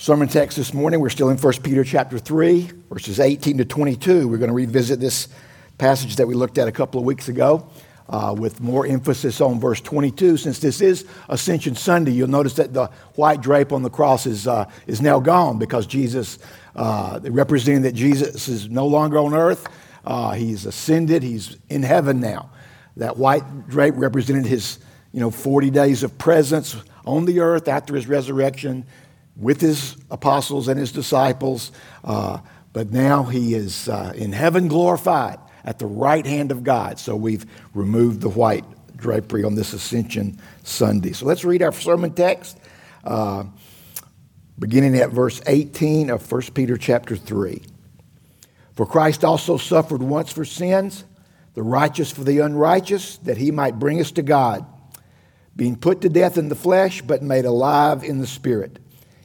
Sermon text this morning, we're still in 1 Peter chapter 3, verses 18 to 22. We're going to revisit this passage that we looked at a couple of weeks ago uh, with more emphasis on verse 22. Since this is Ascension Sunday, you'll notice that the white drape on the cross is, uh, is now gone because Jesus, uh, representing that Jesus is no longer on earth. Uh, he's ascended, he's in heaven now. That white drape represented his you know, 40 days of presence on the earth after his resurrection with his apostles and his disciples. Uh, but now he is uh, in heaven glorified at the right hand of God. So we've removed the white drapery on this Ascension Sunday. So let's read our sermon text, uh, beginning at verse 18 of 1 Peter chapter 3. For Christ also suffered once for sins, the righteous for the unrighteous, that he might bring us to God, being put to death in the flesh, but made alive in the spirit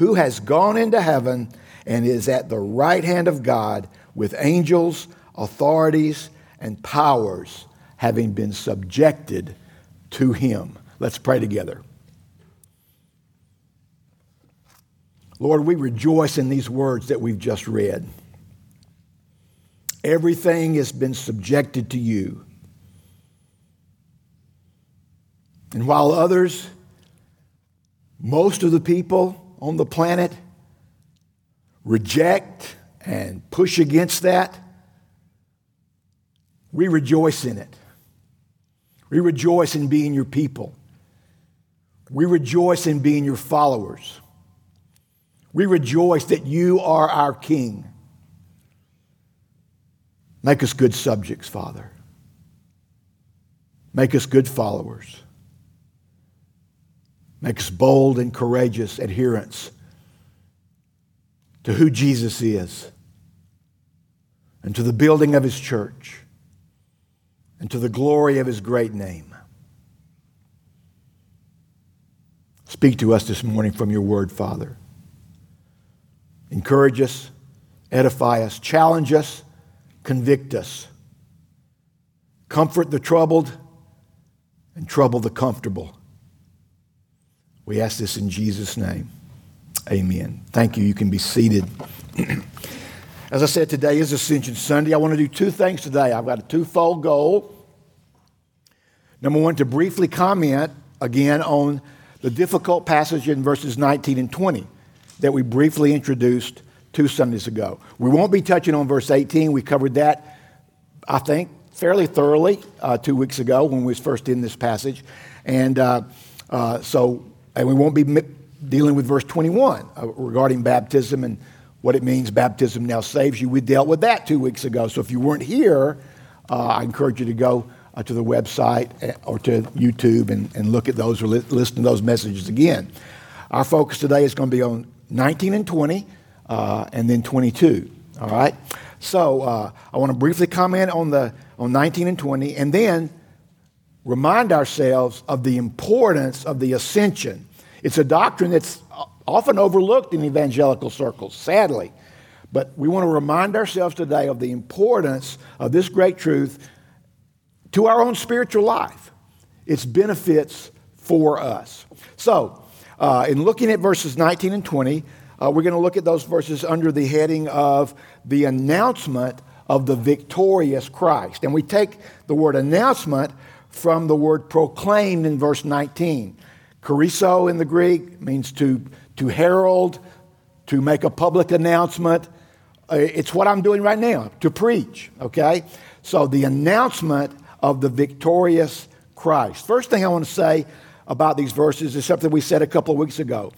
who has gone into heaven and is at the right hand of God with angels, authorities, and powers having been subjected to him. Let's pray together. Lord, we rejoice in these words that we've just read. Everything has been subjected to you. And while others, most of the people, on the planet reject and push against that, we rejoice in it. We rejoice in being your people. We rejoice in being your followers. We rejoice that you are our King. Make us good subjects, Father. Make us good followers. Make us bold and courageous adherents to who Jesus is and to the building of his church and to the glory of his great name. Speak to us this morning from your word, Father. Encourage us, edify us, challenge us, convict us. Comfort the troubled and trouble the comfortable. We ask this in Jesus' name. Amen. Thank you. You can be seated. As I said, today is Ascension Sunday. I want to do two things today. I've got a twofold goal. Number one, to briefly comment again on the difficult passage in verses 19 and 20 that we briefly introduced two Sundays ago. We won't be touching on verse 18. We covered that, I think, fairly thoroughly uh, two weeks ago when we was first in this passage. And uh, uh, so and we won't be dealing with verse 21 uh, regarding baptism and what it means baptism now saves you. We dealt with that two weeks ago. So if you weren't here, uh, I encourage you to go uh, to the website uh, or to YouTube and, and look at those or li- listen to those messages again. Our focus today is going to be on 19 and 20 uh, and then 22. All right? So uh, I want to briefly comment on, the, on 19 and 20 and then remind ourselves of the importance of the ascension. It's a doctrine that's often overlooked in evangelical circles, sadly. But we want to remind ourselves today of the importance of this great truth to our own spiritual life, its benefits for us. So, uh, in looking at verses 19 and 20, uh, we're going to look at those verses under the heading of the announcement of the victorious Christ. And we take the word announcement from the word proclaimed in verse 19. Kerusso in the Greek means to, to herald, to make a public announcement. Uh, it's what I'm doing right now, to preach, okay? So the announcement of the victorious Christ. First thing I want to say about these verses is something we said a couple of weeks ago.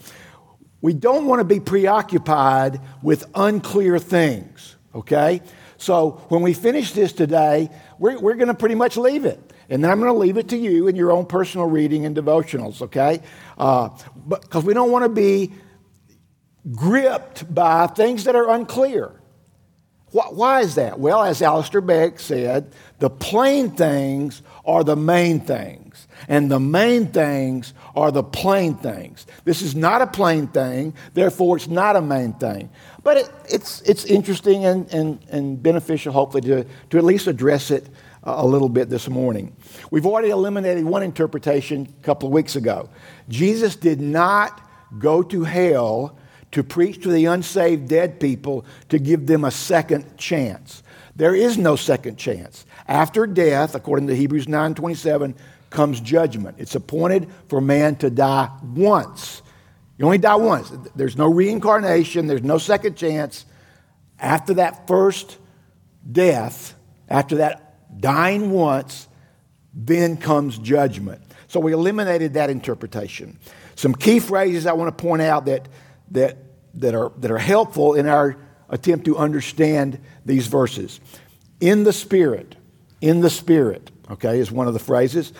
We don't want to be preoccupied with unclear things, okay? So when we finish this today, we're, we're going to pretty much leave it. And then I'm going to leave it to you in your own personal reading and devotionals, okay? Uh, because we don't want to be gripped by things that are unclear. Why is that? Well, as Alistair Begg said, the plain things are the main things, and the main things are the plain things. This is not a plain thing, therefore, it's not a main thing. But it, it's, it's interesting and, and, and beneficial, hopefully, to, to at least address it a little bit this morning. We've already eliminated one interpretation a couple of weeks ago. Jesus did not go to hell to preach to the unsaved dead people to give them a second chance. There is no second chance. After death, according to Hebrews 9:27, comes judgment. It's appointed for man to die once. You only die once. There's no reincarnation, there's no second chance. After that first death, after that dying once, then comes judgment. So we eliminated that interpretation. Some key phrases I want to point out that, that, that, are, that are helpful in our attempt to understand these verses. In the Spirit, in the Spirit, okay, is one of the phrases.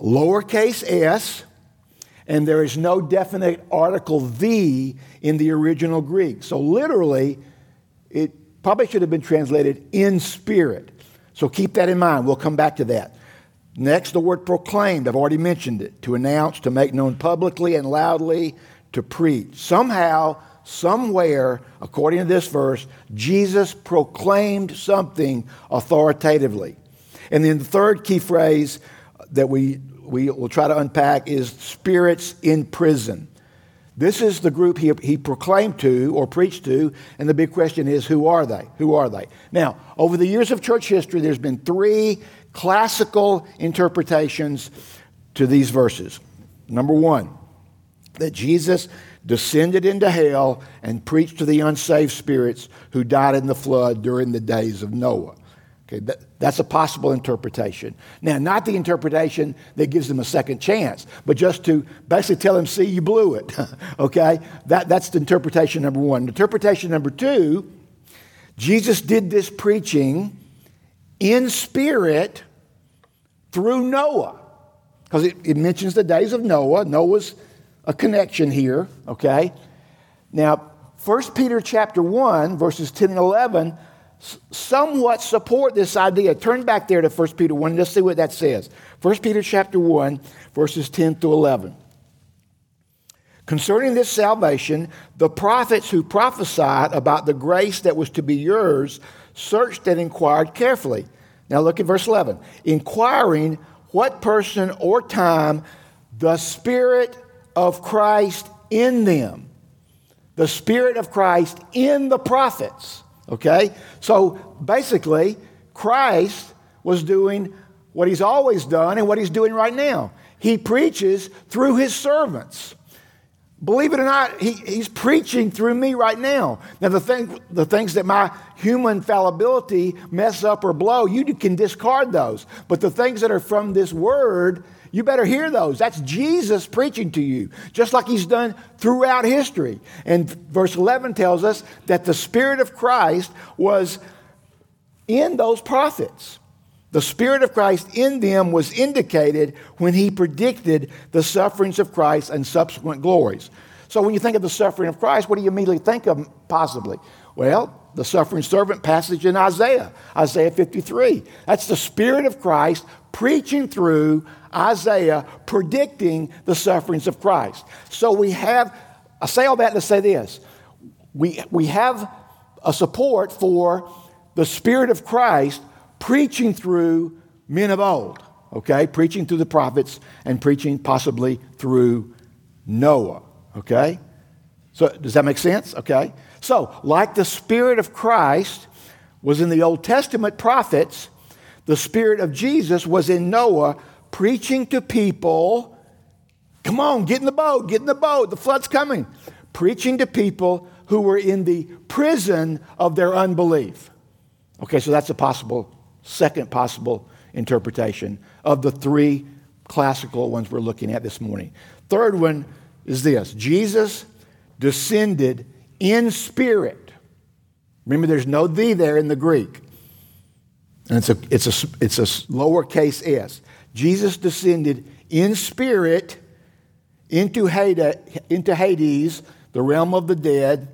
Lowercase s, and there is no definite article the in the original Greek. So literally, it probably should have been translated in spirit. So keep that in mind. We'll come back to that. Next, the word proclaimed. I've already mentioned it. To announce, to make known publicly and loudly, to preach. Somehow, somewhere, according to this verse, Jesus proclaimed something authoritatively. And then the third key phrase that we, we will try to unpack is spirits in prison. This is the group he, he proclaimed to or preached to, and the big question is who are they? Who are they? Now, over the years of church history, there's been three classical interpretations to these verses. Number one, that Jesus descended into hell and preached to the unsaved spirits who died in the flood during the days of Noah. Okay, that, that's a possible interpretation. Now, not the interpretation that gives them a second chance, but just to basically tell them, see, you blew it. okay? That, that's the interpretation number one. Interpretation number two Jesus did this preaching in spirit through Noah. Because it, it mentions the days of Noah. Noah's a connection here, okay? Now, 1 Peter chapter 1, verses 10 and 11, somewhat support this idea. Turn back there to 1 Peter 1. Let's see what that says. 1 Peter chapter 1, verses 10 through 11. Concerning this salvation, the prophets who prophesied about the grace that was to be yours searched and inquired carefully. Now look at verse 11. Inquiring what person or time the Spirit of Christ in them. The Spirit of Christ in the prophets. Okay? So basically, Christ was doing what he's always done and what he's doing right now. He preaches through his servants. Believe it or not, he, he's preaching through me right now. Now, the, thing, the things that my human fallibility mess up or blow, you can discard those. But the things that are from this word, you better hear those. That's Jesus preaching to you, just like he's done throughout history. And verse 11 tells us that the Spirit of Christ was in those prophets. The Spirit of Christ in them was indicated when he predicted the sufferings of Christ and subsequent glories. So when you think of the suffering of Christ, what do you immediately think of possibly? Well, the suffering servant passage in Isaiah, Isaiah 53. That's the Spirit of Christ preaching through Isaiah, predicting the sufferings of Christ. So we have, I say all that to say this we, we have a support for the Spirit of Christ preaching through men of old, okay? Preaching through the prophets and preaching possibly through Noah, okay? So, does that make sense? Okay. So, like the Spirit of Christ was in the Old Testament prophets, the Spirit of Jesus was in Noah preaching to people. Come on, get in the boat, get in the boat, the flood's coming. Preaching to people who were in the prison of their unbelief. Okay, so that's a possible second possible interpretation of the three classical ones we're looking at this morning. Third one is this Jesus descended in spirit. Remember, there's no thee there in the Greek. And it's a, it's a, it's a lowercase s. Jesus descended in spirit into Hades, into Hades, the realm of the dead,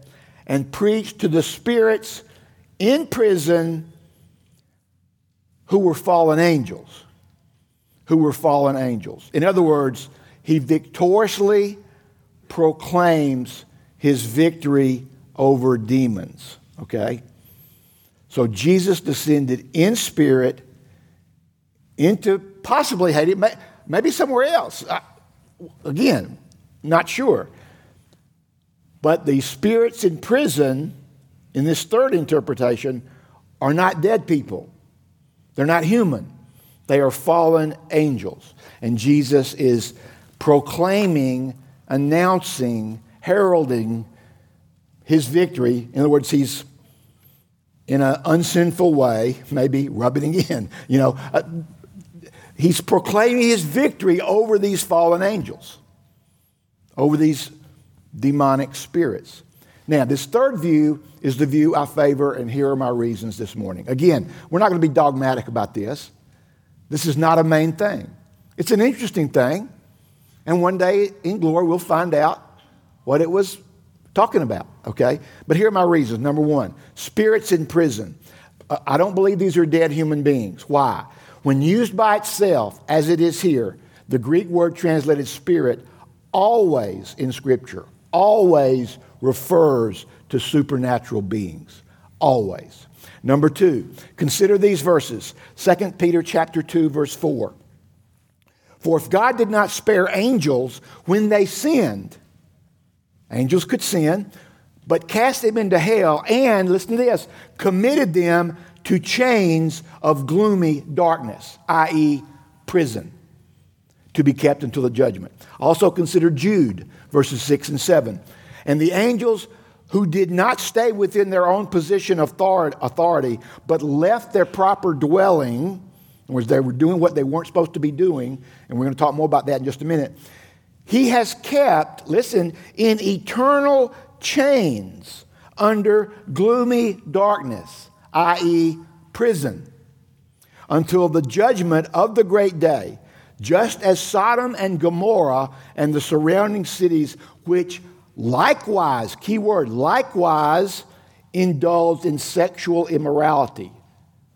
and preached to the spirits in prison who were fallen angels. Who were fallen angels. In other words, he victoriously proclaims his victory over demons. Okay? So Jesus descended in spirit into possibly Hades, maybe somewhere else. Again, not sure. But the spirits in prison, in this third interpretation, are not dead people. They're not human. They are fallen angels. And Jesus is proclaiming, announcing, heralding his victory. In other words, he's in an unsinful way, maybe rubbing it in. You know, uh, he's proclaiming his victory over these fallen angels, over these demonic spirits. Now, this third view is the view I favor, and here are my reasons this morning. Again, we're not going to be dogmatic about this. This is not a main thing. It's an interesting thing, and one day in glory we'll find out what it was talking about, okay? But here are my reasons. Number one, spirits in prison. Uh, I don't believe these are dead human beings. Why? When used by itself, as it is here, the Greek word translated spirit always in Scripture, always refers to supernatural beings. Always. Number two, consider these verses. 2 Peter chapter 2, verse 4. For if God did not spare angels when they sinned, Angels could sin, but cast them into hell and, listen to this, committed them to chains of gloomy darkness, i.e., prison, to be kept until the judgment. Also consider Jude, verses 6 and 7. And the angels who did not stay within their own position of authority, but left their proper dwelling, in other words, they were doing what they weren't supposed to be doing, and we're going to talk more about that in just a minute he has kept, listen, in eternal chains under gloomy darkness, i.e., prison, until the judgment of the great day, just as Sodom and Gomorrah and the surrounding cities, which likewise, key word, likewise indulged in sexual immorality.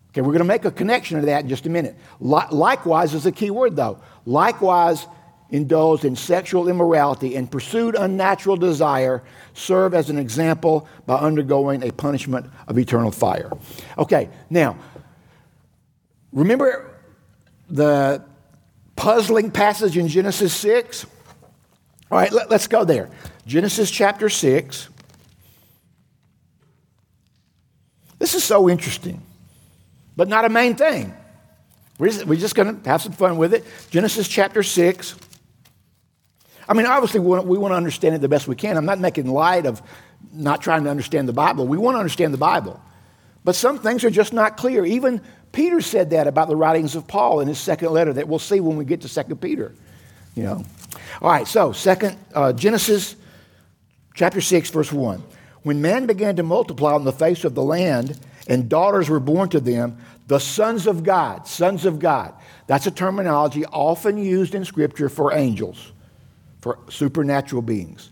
Okay, we're going to make a connection to that in just a minute. Likewise is a key word, though. Likewise indulged in sexual immorality and pursued unnatural desire serve as an example by undergoing a punishment of eternal fire. Okay, now, remember the puzzling passage in Genesis 6? All right, let, us go there. Genesis chapter 6. This is so interesting, but not a main thing. We're just, we're just going to have some fun with it. Genesis chapter 6. I mean, obviously, we want, we want to understand it the best we can. I'm not making light of not trying to understand the Bible. We want to understand the Bible. But some things are just not clear. Even Peter said that about the writings of Paul in his second letter that we'll see when we get to Second Peter. You know. All right, so second uh, Genesis chapter 6, verse 1. When man began to multiply on the face of the land, and daughters were born to them, the sons of God, sons of God. That's a terminology often used in Scripture for angels for supernatural beings.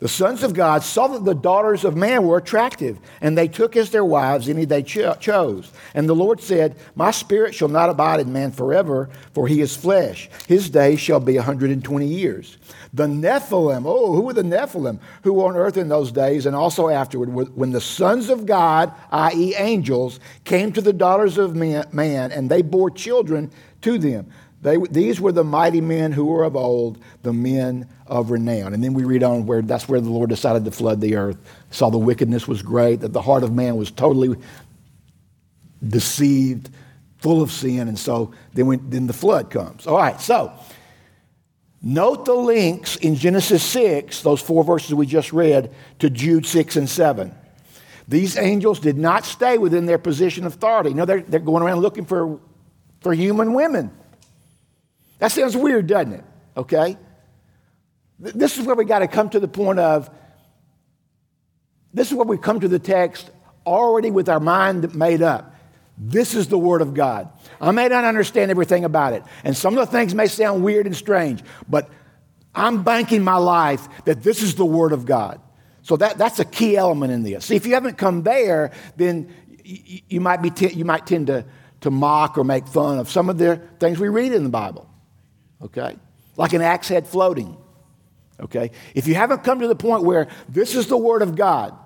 The sons of God saw that the daughters of man were attractive, and they took as their wives any they cho- chose. And the Lord said, My spirit shall not abide in man forever, for he is flesh. His days shall be a 120 years. The Nephilim, oh, who were the Nephilim? Who were on earth in those days and also afterward, when the sons of God, i.e., angels, came to the daughters of man, and they bore children to them. They, these were the mighty men who were of old, the men of renown. And then we read on where that's where the Lord decided to flood the earth. Saw the wickedness was great, that the heart of man was totally deceived, full of sin. And so then, we, then the flood comes. All right, so note the links in Genesis 6, those four verses we just read, to Jude 6 and 7. These angels did not stay within their position of authority. No, they're, they're going around looking for, for human women. That sounds weird, doesn't it? Okay? This is where we got to come to the point of this is where we come to the text already with our mind made up. This is the Word of God. I may not understand everything about it, and some of the things may sound weird and strange, but I'm banking my life that this is the Word of God. So that, that's a key element in this. See, if you haven't come there, then you, you might, be t- you might tend to, to mock or make fun of some of the things we read in the Bible. Okay? Like an axe head floating. Okay? If you haven't come to the point where this is the Word of God,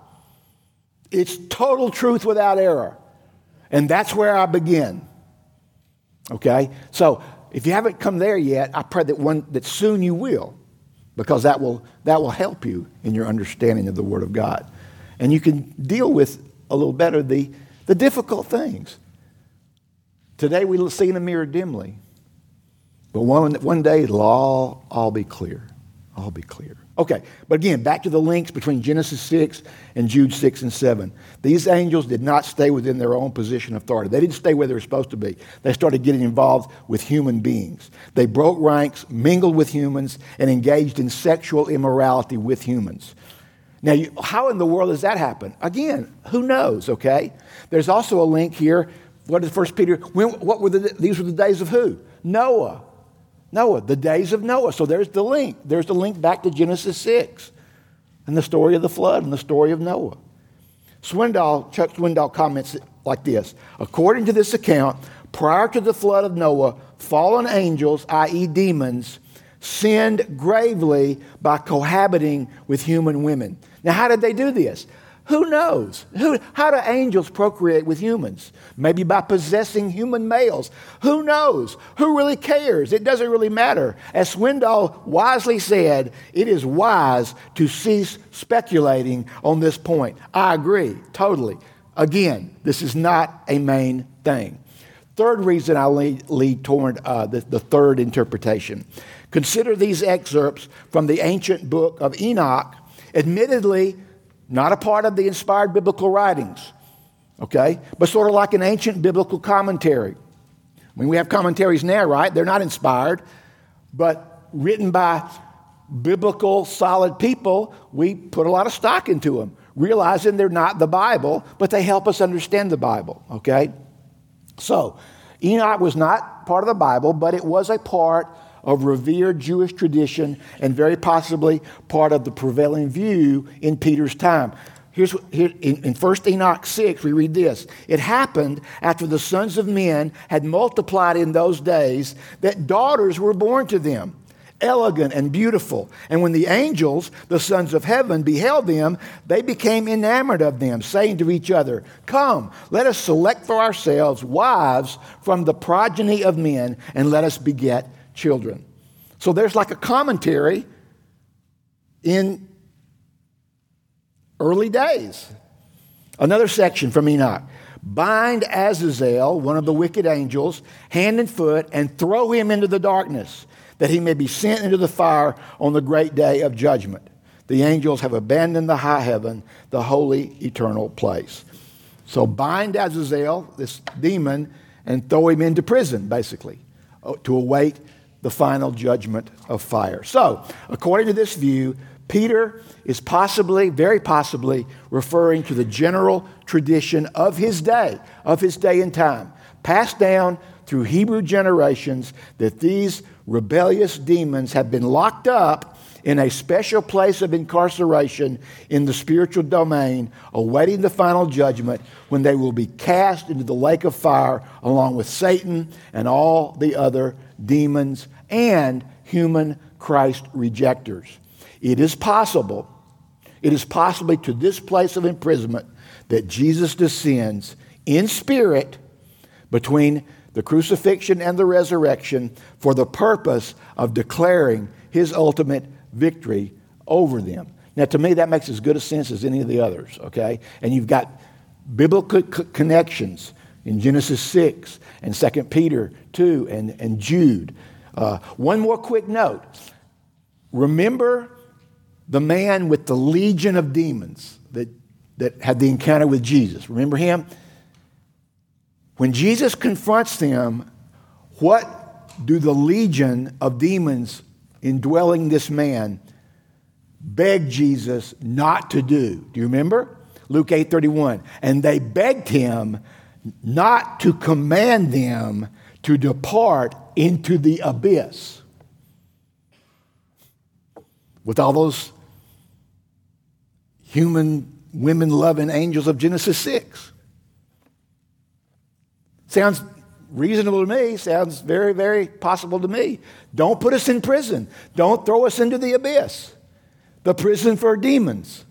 it's total truth without error. And that's where I begin. Okay? So if you haven't come there yet, I pray that, one, that soon you will, because that will, that will help you in your understanding of the Word of God. And you can deal with a little better the, the difficult things. Today we see in the mirror dimly, but one, one day it'll all, all be clear. All be clear. Okay, but again, back to the links between Genesis 6 and Jude 6 and 7. These angels did not stay within their own position of authority. They didn't stay where they were supposed to be. They started getting involved with human beings. They broke ranks, mingled with humans, and engaged in sexual immorality with humans. Now, you, how in the world does that happen? Again, who knows, okay? There's also a link here. What is First Peter? When, what were the, these were the days of who? Noah. Noah, the days of Noah. So there's the link. There's the link back to Genesis 6 and the story of the flood and the story of Noah. Swindoll, Chuck Swindoll comments like this According to this account, prior to the flood of Noah, fallen angels, i.e., demons, sinned gravely by cohabiting with human women. Now, how did they do this? Who knows? Who, how do angels procreate with humans? Maybe by possessing human males. Who knows? Who really cares? It doesn't really matter. As Swindoll wisely said, it is wise to cease speculating on this point. I agree, totally. Again, this is not a main thing. Third reason I lead, lead toward uh, the, the third interpretation. Consider these excerpts from the ancient book of Enoch. Admittedly, not a part of the inspired biblical writings, okay? But sort of like an ancient biblical commentary. I mean, we have commentaries now, right? They're not inspired, but written by biblical, solid people, we put a lot of stock into them, realizing they're not the Bible, but they help us understand the Bible, okay? So, Enoch was not part of the Bible, but it was a part of revered Jewish tradition and very possibly part of the prevailing view in Peter's time. Here's here, in, in 1 Enoch 6, we read this. It happened after the sons of men had multiplied in those days that daughters were born to them, elegant and beautiful. And when the angels, the sons of heaven, beheld them, they became enamored of them, saying to each other, Come, let us select for ourselves wives from the progeny of men, and let us beget children. So there's like a commentary in early days. Another section from Enoch. Bind Azazel, one of the wicked angels, hand and foot, and throw him into the darkness, that he may be sent into the fire on the great day of judgment. The angels have abandoned the high heaven, the holy eternal place. So bind Azazel, this demon, and throw him into prison, basically, uh, to await the final judgment of fire. So, according to this view, Peter is possibly, very possibly, referring to the general tradition of his day, of his day and time, passed down through Hebrew generations that these rebellious demons have been locked up in a special place of incarceration in the spiritual domain, awaiting the final judgment when they will be cast into the lake of fire along with Satan and all the other demons and human Christ rejectors. It is possible, it is possibly to this place of imprisonment that Jesus descends in spirit between the crucifixion and the resurrection for the purpose of declaring his ultimate victory over them. Now, to me, that makes as good a sense as any of the others, okay? And you've got biblical connections in Genesis 6 and 2 Peter 2 and, and Jude uh, one more quick note. Remember the man with the legion of demons that, that had the encounter with Jesus. Remember him? When Jesus confronts them, what do the legion of demons indwelling this man beg Jesus not to do? Do you remember? Luke 8:31. And they begged him not to command them to depart into the abyss. with all those human, women loving angels of Genesis 6. Sounds reasonable to me, sounds very, very possible to me. Don't put us in prison, don't throw us into the abyss, the prison for demons.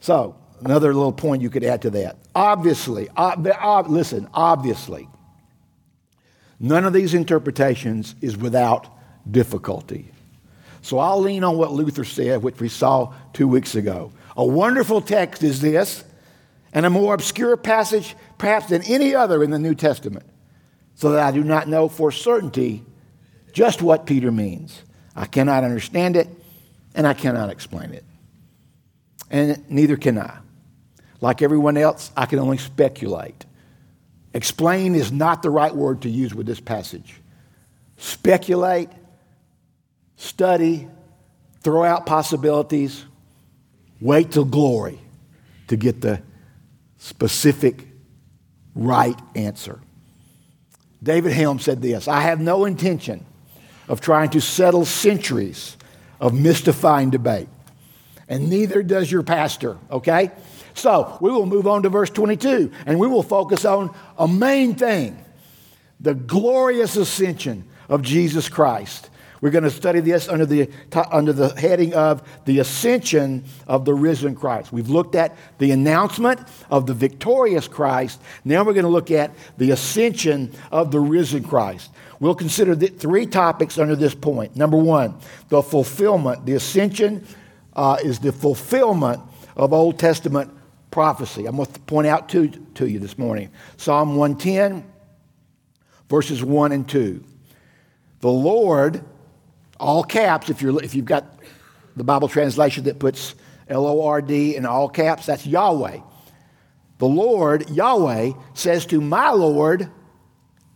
So, another little point you could add to that. Obviously, ob- ob- listen, obviously, none of these interpretations is without difficulty. So I'll lean on what Luther said, which we saw two weeks ago. A wonderful text is this, and a more obscure passage perhaps than any other in the New Testament, so that I do not know for certainty just what Peter means. I cannot understand it, and I cannot explain it. And neither can I. Like everyone else, I can only speculate. Explain is not the right word to use with this passage. Speculate, study, throw out possibilities, wait till glory to get the specific right answer. David Helm said this I have no intention of trying to settle centuries of mystifying debate, and neither does your pastor, okay? So we will move on to verse 22 and we will focus on a main thing the glorious ascension of Jesus Christ. We're going to study this under the, under the heading of the ascension of the risen Christ. We've looked at the announcement of the victorious Christ. Now we're going to look at the ascension of the risen Christ. We'll consider three topics under this point. Number one, the fulfillment. The ascension uh, is the fulfillment of Old Testament prophecy. I'm going to point out two to you this morning Psalm 110, verses 1 and 2. The Lord, all caps, if, you're, if you've got the Bible translation that puts L O R D in all caps, that's Yahweh. The Lord, Yahweh, says to my Lord,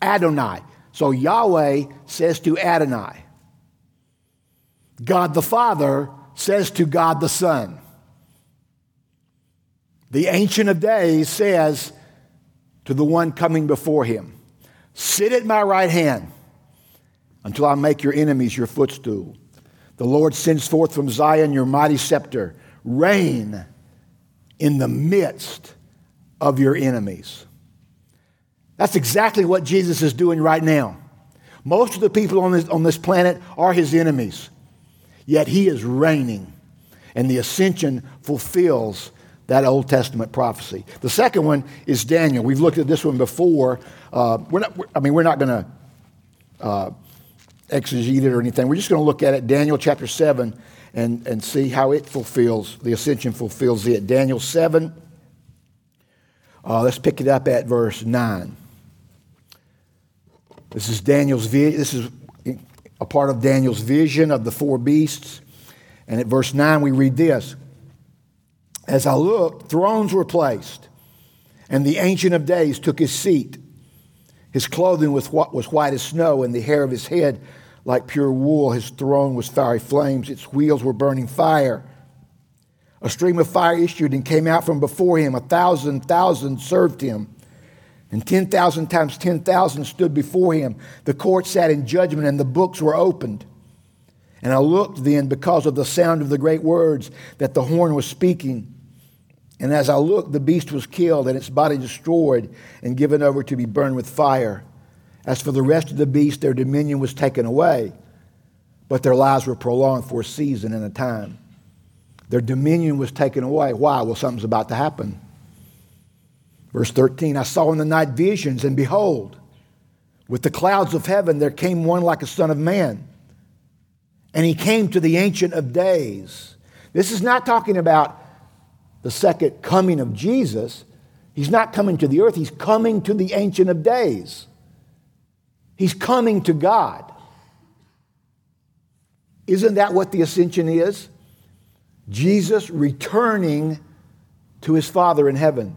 Adonai. So Yahweh says to Adonai. God the Father says to God the Son. The Ancient of Days says to the one coming before him, Sit at my right hand until I make your enemies your footstool. The Lord sends forth from Zion your mighty scepter. Reign in the midst of your enemies. That's exactly what Jesus is doing right now. Most of the people on this, on this planet are his enemies, yet he is reigning, and the ascension fulfills that Old Testament prophecy. The second one is Daniel. We've looked at this one before. Uh, we're not, I mean, we're not going to uh, exegete it or anything. We're just going to look at it, Daniel chapter 7, and, and see how it fulfills, the ascension fulfills it. Daniel 7, uh, let's pick it up at verse 9. This is Daniel's vision. This is a part of Daniel's vision of the four beasts. And at verse 9, we read this as I looked, thrones were placed, and the Ancient of Days took his seat. His clothing was, was white as snow, and the hair of his head like pure wool. His throne was fiery flames, its wheels were burning fire. A stream of fire issued and came out from before him. A thousand thousand served him, and 10,000 times 10,000 stood before him. The court sat in judgment, and the books were opened. And I looked then because of the sound of the great words that the horn was speaking. And as I looked, the beast was killed and its body destroyed and given over to be burned with fire. As for the rest of the beasts, their dominion was taken away, but their lives were prolonged for a season and a time. Their dominion was taken away. Why? Well, something's about to happen. Verse 13 I saw in the night visions, and behold, with the clouds of heaven there came one like a son of man and he came to the Ancient of Days. This is not talking about the second coming of Jesus. He's not coming to the earth, he's coming to the Ancient of Days. He's coming to God. Isn't that what the ascension is? Jesus returning to his Father in heaven.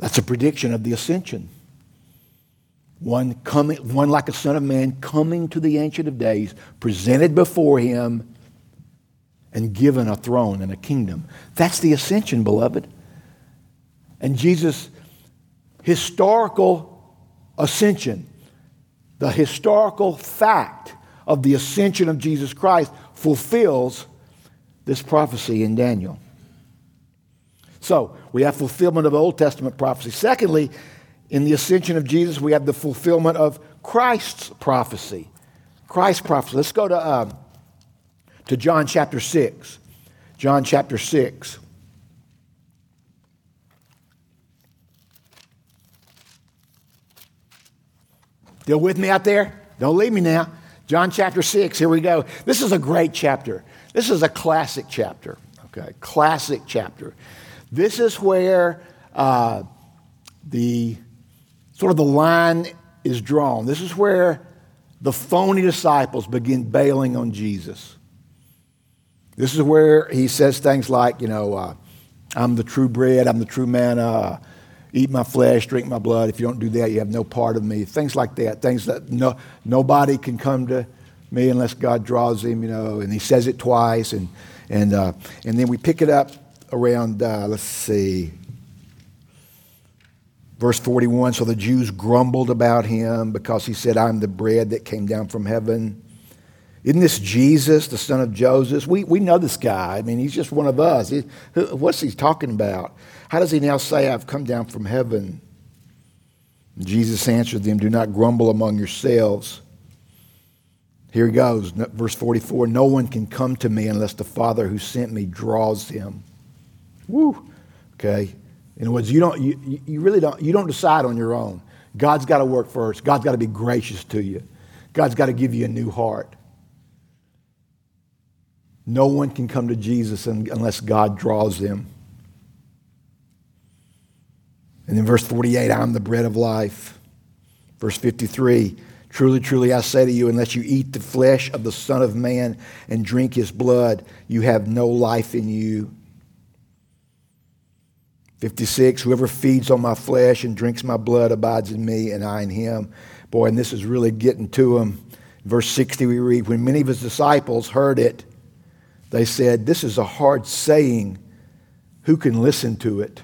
That's a prediction of the ascension. One, coming, one like a son of man coming to the Ancient of Days, presented before him, and given a throne and a kingdom. That's the ascension, beloved. And Jesus' historical ascension, the historical fact of the ascension of Jesus Christ, fulfills this prophecy in Daniel. So, we have fulfillment of Old Testament prophecy. Secondly, in the ascension of Jesus, we have the fulfillment of Christ's prophecy. Christ's prophecy. Let's go to, um, to John chapter 6. John chapter 6. Still with me out there? Don't leave me now. John chapter 6, here we go. This is a great chapter. This is a classic chapter. Okay, classic chapter. This is where uh, the sort of the line is drawn. This is where the phony disciples begin bailing on Jesus. This is where he says things like, you know, uh, I'm the true bread, I'm the true manna, uh, eat my flesh, drink my blood. If you don't do that, you have no part of me. Things like that. Things that no, nobody can come to me unless God draws him, you know. And he says it twice. And, and, uh, and then we pick it up around, uh, let's see, Verse 41 So the Jews grumbled about him because he said, I'm the bread that came down from heaven. Isn't this Jesus, the son of Joseph? We, we know this guy. I mean, he's just one of us. He, what's he talking about? How does he now say, I've come down from heaven? Jesus answered them, Do not grumble among yourselves. Here he goes, verse 44 No one can come to me unless the Father who sent me draws him. Woo. Okay. In other words, you, don't, you, you really don't, you don't decide on your own. God's got to work first. God's got to be gracious to you. God's got to give you a new heart. No one can come to Jesus unless God draws them. And in verse 48, I'm the bread of life. Verse 53, truly, truly, I say to you, unless you eat the flesh of the Son of Man and drink his blood, you have no life in you. 56, whoever feeds on my flesh and drinks my blood abides in me and I in him. Boy, and this is really getting to him. Verse 60, we read, When many of his disciples heard it, they said, This is a hard saying. Who can listen to it?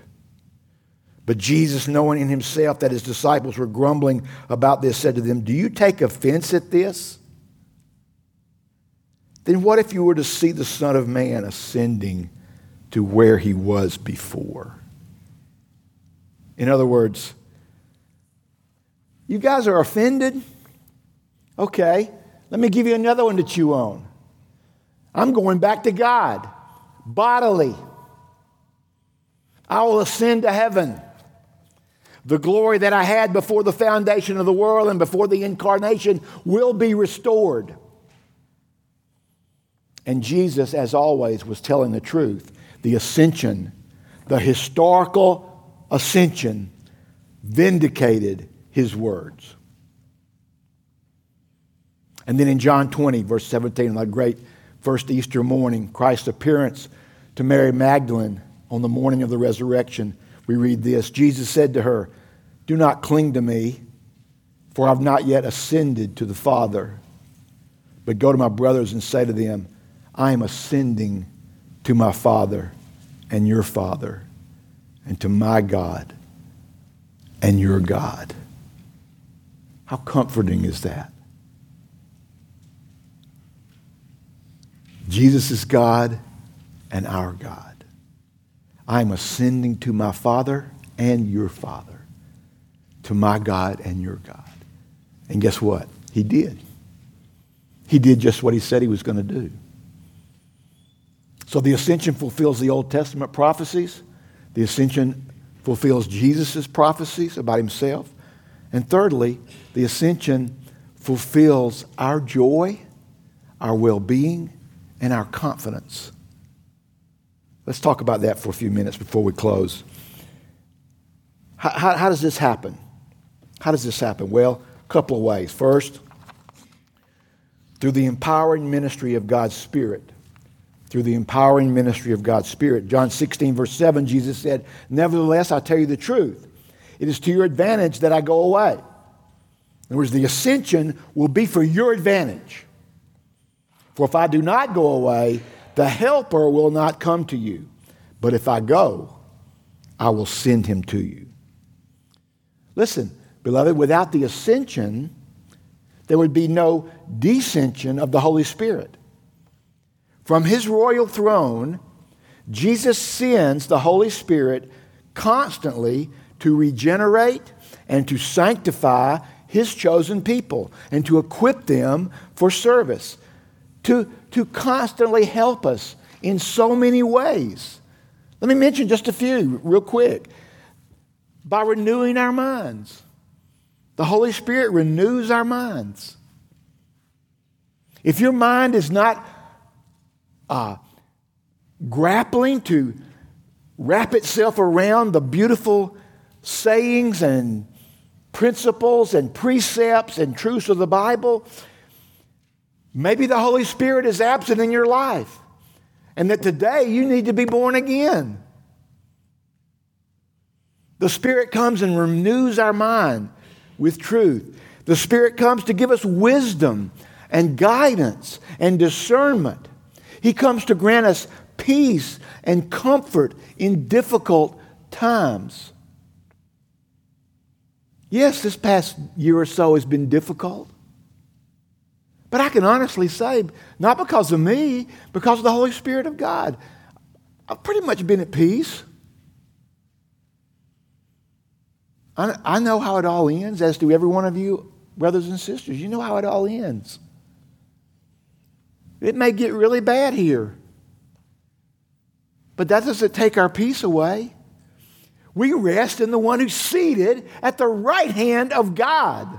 But Jesus, knowing in himself that his disciples were grumbling about this, said to them, Do you take offense at this? Then what if you were to see the Son of Man ascending to where he was before? In other words, you guys are offended? Okay, let me give you another one to chew on. I'm going back to God bodily. I will ascend to heaven. The glory that I had before the foundation of the world and before the incarnation will be restored. And Jesus, as always, was telling the truth. The ascension, the historical ascension vindicated his words. And then in John 20, verse 17, on that great first Easter morning, Christ's appearance to Mary Magdalene on the morning of the resurrection, we read this Jesus said to her, Do not cling to me, for I've not yet ascended to the Father. But go to my brothers and say to them, I am ascending to my Father and your Father and to my God and your God. How comforting is that? Jesus is God and our God. I am ascending to my Father and your Father, to my God and your God. And guess what? He did. He did just what he said he was going to do. So the ascension fulfills the Old Testament prophecies. The ascension fulfills Jesus' prophecies about himself. And thirdly, the ascension fulfills our joy, our well being, and our confidence. Let's talk about that for a few minutes before we close. How, how, how, does this happen? How does this happen? Well, a couple of ways. First, through the empowering ministry of God's Spirit, through the empowering ministry of God's Spirit. John 16, verse 7, Jesus said, Nevertheless, I tell you the truth. It is to your advantage that I go away. In other words, the ascension will be for your advantage. For if I do not go away, the Helper will not come to you. But if I go, I will send him to you. Listen, beloved, without the ascension, there would be no descension of the Holy Spirit. From his royal throne, Jesus sends the Holy Spirit constantly to regenerate and to sanctify his chosen people and to equip them for service, to, to constantly help us in so many ways. Let me mention just a few real quick. By renewing our minds, the Holy Spirit renews our minds. If your mind is not uh, grappling to wrap itself around the beautiful sayings and principles and precepts and truths of the Bible, maybe the Holy Spirit is absent in your life. And that today you need to be born again. The Spirit comes and renews our mind with truth. The Spirit comes to give us wisdom and guidance and discernment. He comes to grant us peace and comfort in difficult times. Yes, this past year or so has been difficult. But I can honestly say, not because of me, because of the Holy Spirit of God, I've pretty much been at peace. I, I know how it all ends, as do every one of you, brothers and sisters. You know how it all ends. It may get really bad here. But that doesn't take our peace away. We rest in the one who's seated at the right hand of God.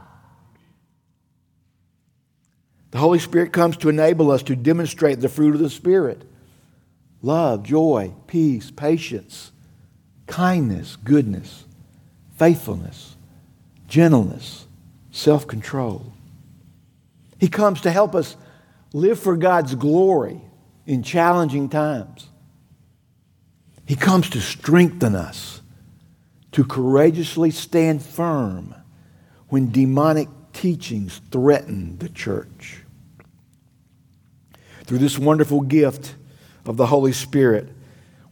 The Holy Spirit comes to enable us to demonstrate the fruit of the Spirit love, joy, peace, patience, kindness, goodness, faithfulness, gentleness, self control. He comes to help us live for God's glory in challenging times. He comes to strengthen us, to courageously stand firm when demonic teachings threaten the church. Through this wonderful gift of the Holy Spirit,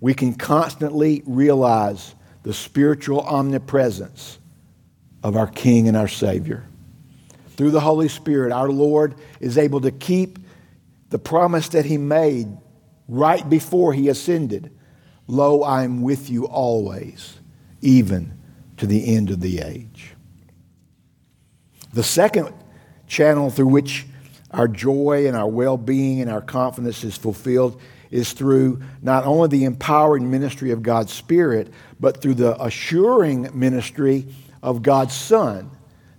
we can constantly realize the spiritual omnipresence of our King and our Savior. Through the Holy Spirit, our Lord is able to keep the promise that He made right before He ascended Lo, I am with you always, even to the end of the age. The second channel through which our joy and our well being and our confidence is fulfilled is through not only the empowering ministry of God's Spirit, but through the assuring ministry of God's Son.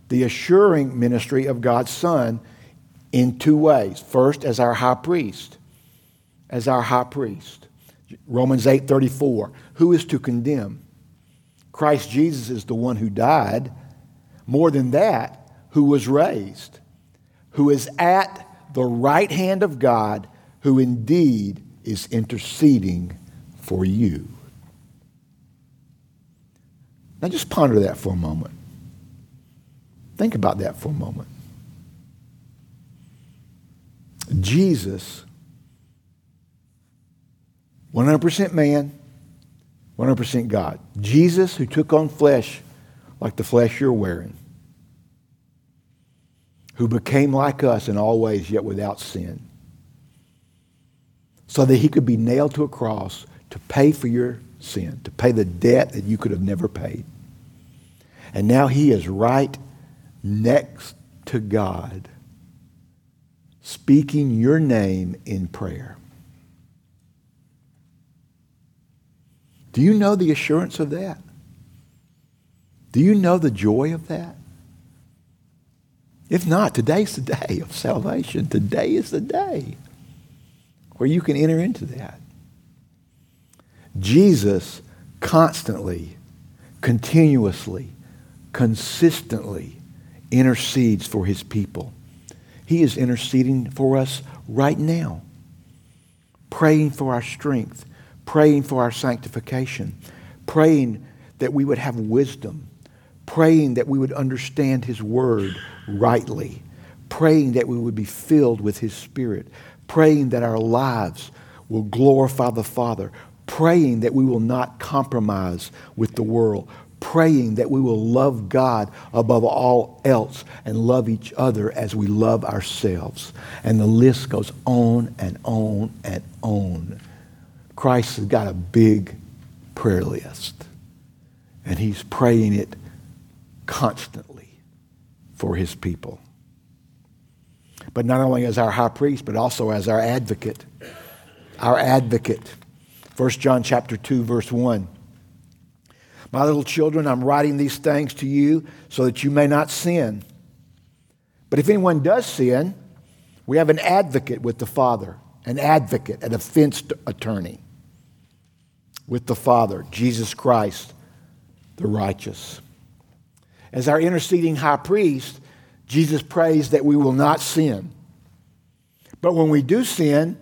The assuring ministry of God's Son in two ways. First, as our high priest. As our high priest. Romans 8 34. Who is to condemn? Christ Jesus is the one who died. More than that, who was raised, who is at the right hand of God, who indeed is interceding for you. Now just ponder that for a moment. Think about that for a moment. Jesus, 100% man, 100% God. Jesus, who took on flesh like the flesh you're wearing, who became like us in all ways, yet without sin so that he could be nailed to a cross to pay for your sin, to pay the debt that you could have never paid. And now he is right next to God, speaking your name in prayer. Do you know the assurance of that? Do you know the joy of that? If not, today's the day of salvation. Today is the day where you can enter into that. Jesus constantly, continuously, consistently intercedes for his people. He is interceding for us right now. praying for our strength, praying for our sanctification, praying that we would have wisdom, praying that we would understand His Word rightly, praying that we would be filled with His Spirit, praying that our lives will glorify the Father, praying that we will not compromise with the world, praying that we will love God above all else and love each other as we love ourselves. And the list goes on and on and on. Christ has got a big prayer list, and he's praying it constantly for his people. But not only as our high priest, but also as our advocate. Our advocate. 1 John chapter 2 verse 1. My little children, I'm writing these things to you so that you may not sin. But if anyone does sin, we have an advocate with the Father, an advocate, an offense attorney with the Father, Jesus Christ, the righteous. As our interceding high priest, Jesus prays that we will not sin. But when we do sin,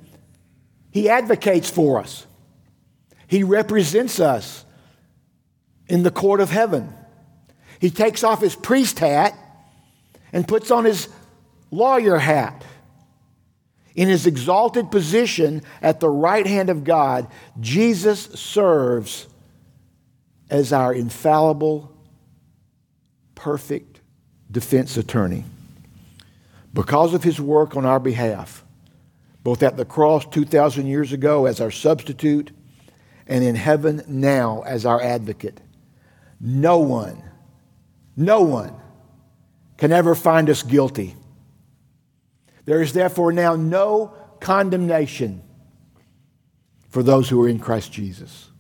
he advocates for us. He represents us in the court of heaven. He takes off his priest hat and puts on his lawyer hat. In his exalted position at the right hand of God, Jesus serves as our infallible, perfect defense attorney. Because of his work on our behalf, both at the cross 2,000 years ago as our substitute and in heaven now as our advocate, no one, no one can ever find us guilty. There is therefore now no condemnation for those who are in Christ Jesus.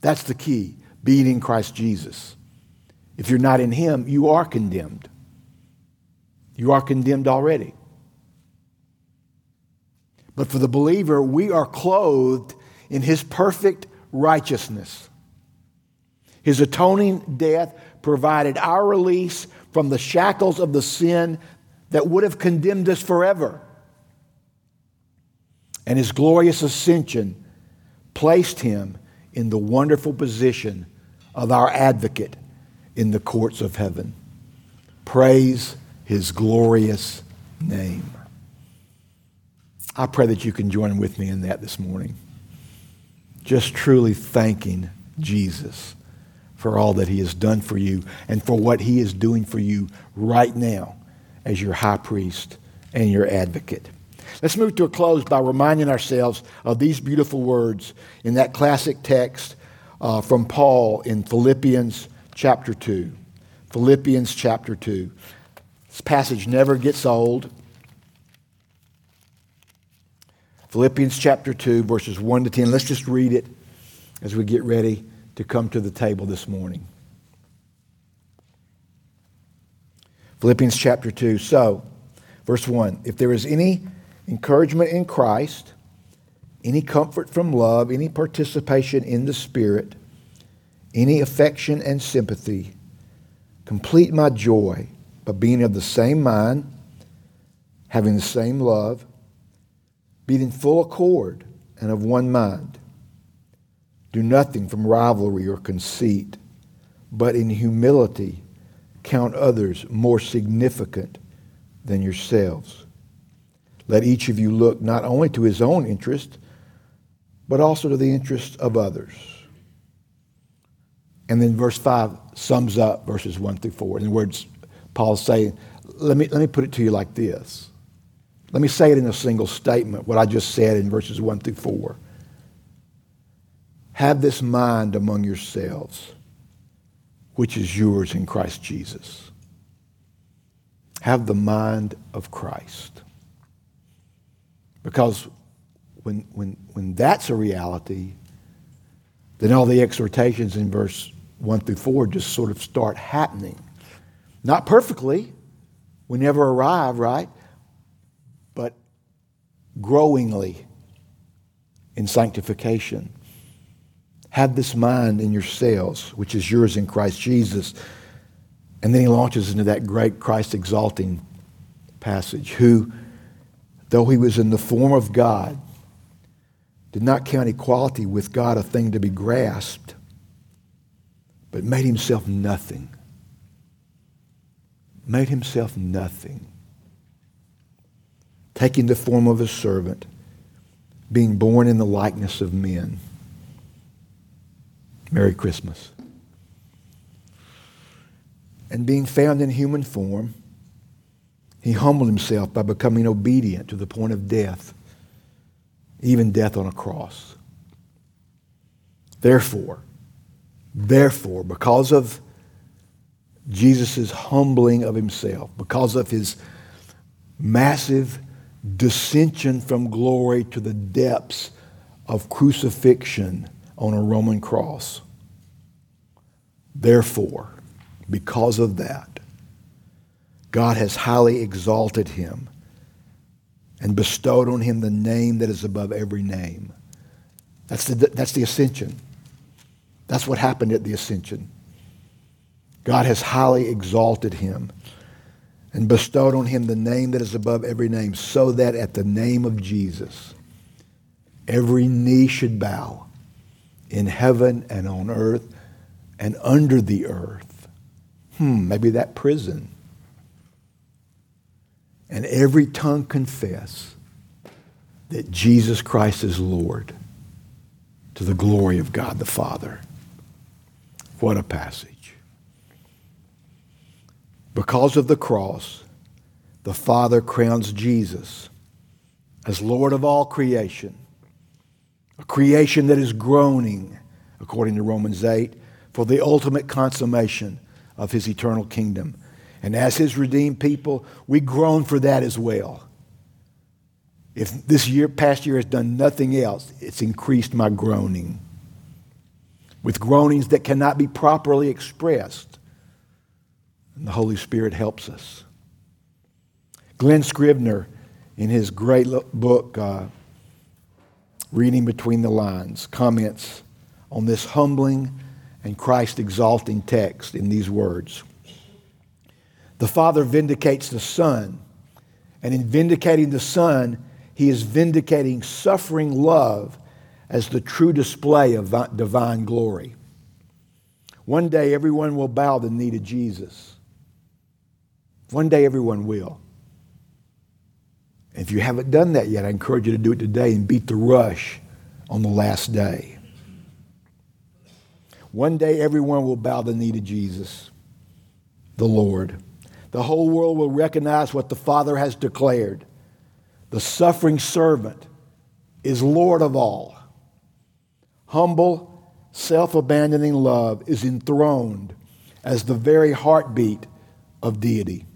That's the key, being in Christ Jesus. If you're not in Him, you are condemned. You are condemned already. But for the believer, we are clothed in His perfect righteousness. His atoning death provided our release from the shackles of the sin that would have condemned us forever. And his glorious ascension placed him in the wonderful position of our advocate in the courts of heaven. Praise his glorious name. I pray that you can join with me in that this morning. Just truly thanking Jesus for all that he has done for you and for what he is doing for you right now as your high priest and your advocate. Let's move to a close by reminding ourselves of these beautiful words in that classic text uh, from Paul in Philippians chapter 2. Philippians chapter 2. This passage never gets old. Philippians chapter 2, verses 1 to 10. Let's just read it as we get ready to come to the table this morning. Philippians chapter 2. So, verse 1 If there is any encouragement in Christ, any comfort from love, any participation in the Spirit, any affection and sympathy, complete my joy by being of the same mind, having the same love, being in full accord and of one mind. Do nothing from rivalry or conceit, but in humility count others more significant than yourselves. Let each of you look not only to his own interest, but also to the interest of others. And then verse 5 sums up verses 1 through 4. In the words, Paul's saying, let me, let me put it to you like this. Let me say it in a single statement, what I just said in verses 1 through 4. Have this mind among yourselves, which is yours in Christ Jesus. Have the mind of Christ. Because when, when, when that's a reality, then all the exhortations in verse 1 through 4 just sort of start happening. Not perfectly, we never arrive, right? But growingly in sanctification. Have this mind in yourselves, which is yours in Christ Jesus. And then he launches into that great Christ exalting passage, who, though he was in the form of God, did not count equality with God a thing to be grasped, but made himself nothing. Made himself nothing. Taking the form of a servant, being born in the likeness of men. Merry Christmas. And being found in human form, he humbled himself by becoming obedient to the point of death, even death on a cross. Therefore, therefore, because of Jesus' humbling of himself, because of his massive dissension from glory to the depths of crucifixion on a Roman cross. Therefore, because of that, God has highly exalted him and bestowed on him the name that is above every name. That's the, that's the ascension. That's what happened at the ascension. God has highly exalted him and bestowed on him the name that is above every name, so that at the name of Jesus, every knee should bow in heaven and on earth and under the earth. Hmm, maybe that prison. And every tongue confess that Jesus Christ is Lord to the glory of God the Father. What a passage. Because of the cross, the Father crowns Jesus as Lord of all creation, a creation that is groaning, according to Romans 8, for the ultimate consummation of his eternal kingdom. And as his redeemed people, we groan for that as well. If this year, past year has done nothing else, it's increased my groaning. With groanings that cannot be properly expressed and the Holy Spirit helps us. Glen Scrivener, in his great book, uh, Reading Between the Lines, comments on this humbling and Christ exalting text in these words The Father vindicates the Son, and in vindicating the Son, he is vindicating suffering love as the true display of divine glory. One day, everyone will bow the knee to Jesus. One day everyone will. If you haven't done that yet, I encourage you to do it today and beat the rush on the last day. One day everyone will bow the knee to Jesus, the Lord. The whole world will recognize what the Father has declared. The suffering servant is Lord of all. Humble, self abandoning love is enthroned as the very heartbeat of deity.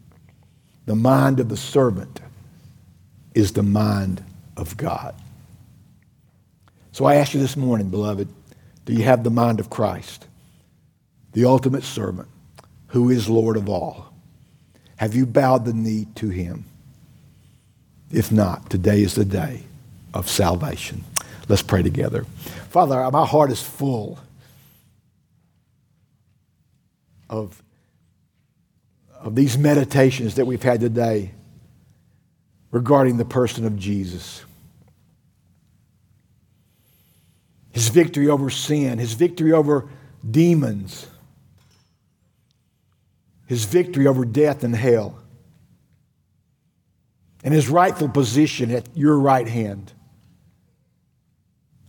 The mind of the servant is the mind of God. So I ask you this morning, beloved, do you have the mind of Christ, the ultimate servant, who is Lord of all? Have you bowed the knee to him? If not, today is the day of salvation. Let's pray together. Father, my heart is full of of these meditations that we've had today regarding the person of Jesus. His victory over sin, his victory over demons, his victory over death and hell, and his rightful position at your right hand.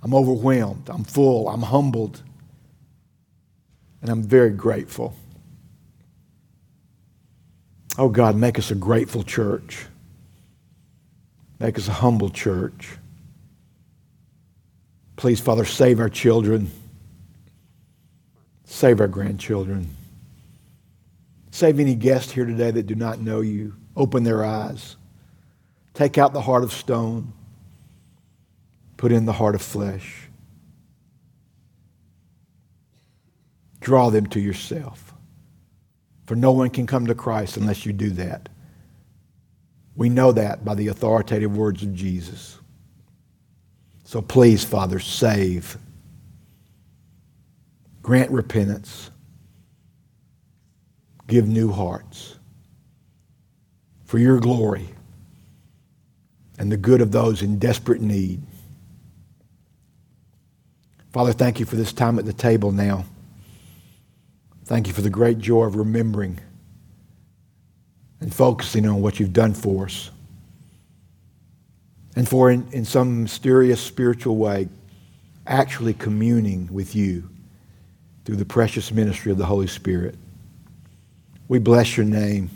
I'm overwhelmed, I'm full, I'm humbled, and I'm very grateful. Oh God, make us a grateful church. Make us a humble church. Please, Father, save our children. Save our grandchildren. Save any guests here today that do not know you. Open their eyes. Take out the heart of stone. Put in the heart of flesh. Draw them to yourself. For no one can come to Christ unless you do that. We know that by the authoritative words of Jesus. So please, Father, save. Grant repentance. Give new hearts. For your glory and the good of those in desperate need. Father, thank you for this time at the table now. Thank you for the great joy of remembering and focusing on what you've done for us. And for, in, in some mysterious spiritual way, actually communing with you through the precious ministry of the Holy Spirit. We bless your name.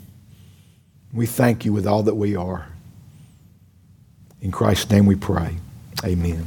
We thank you with all that we are. In Christ's name we pray. Amen.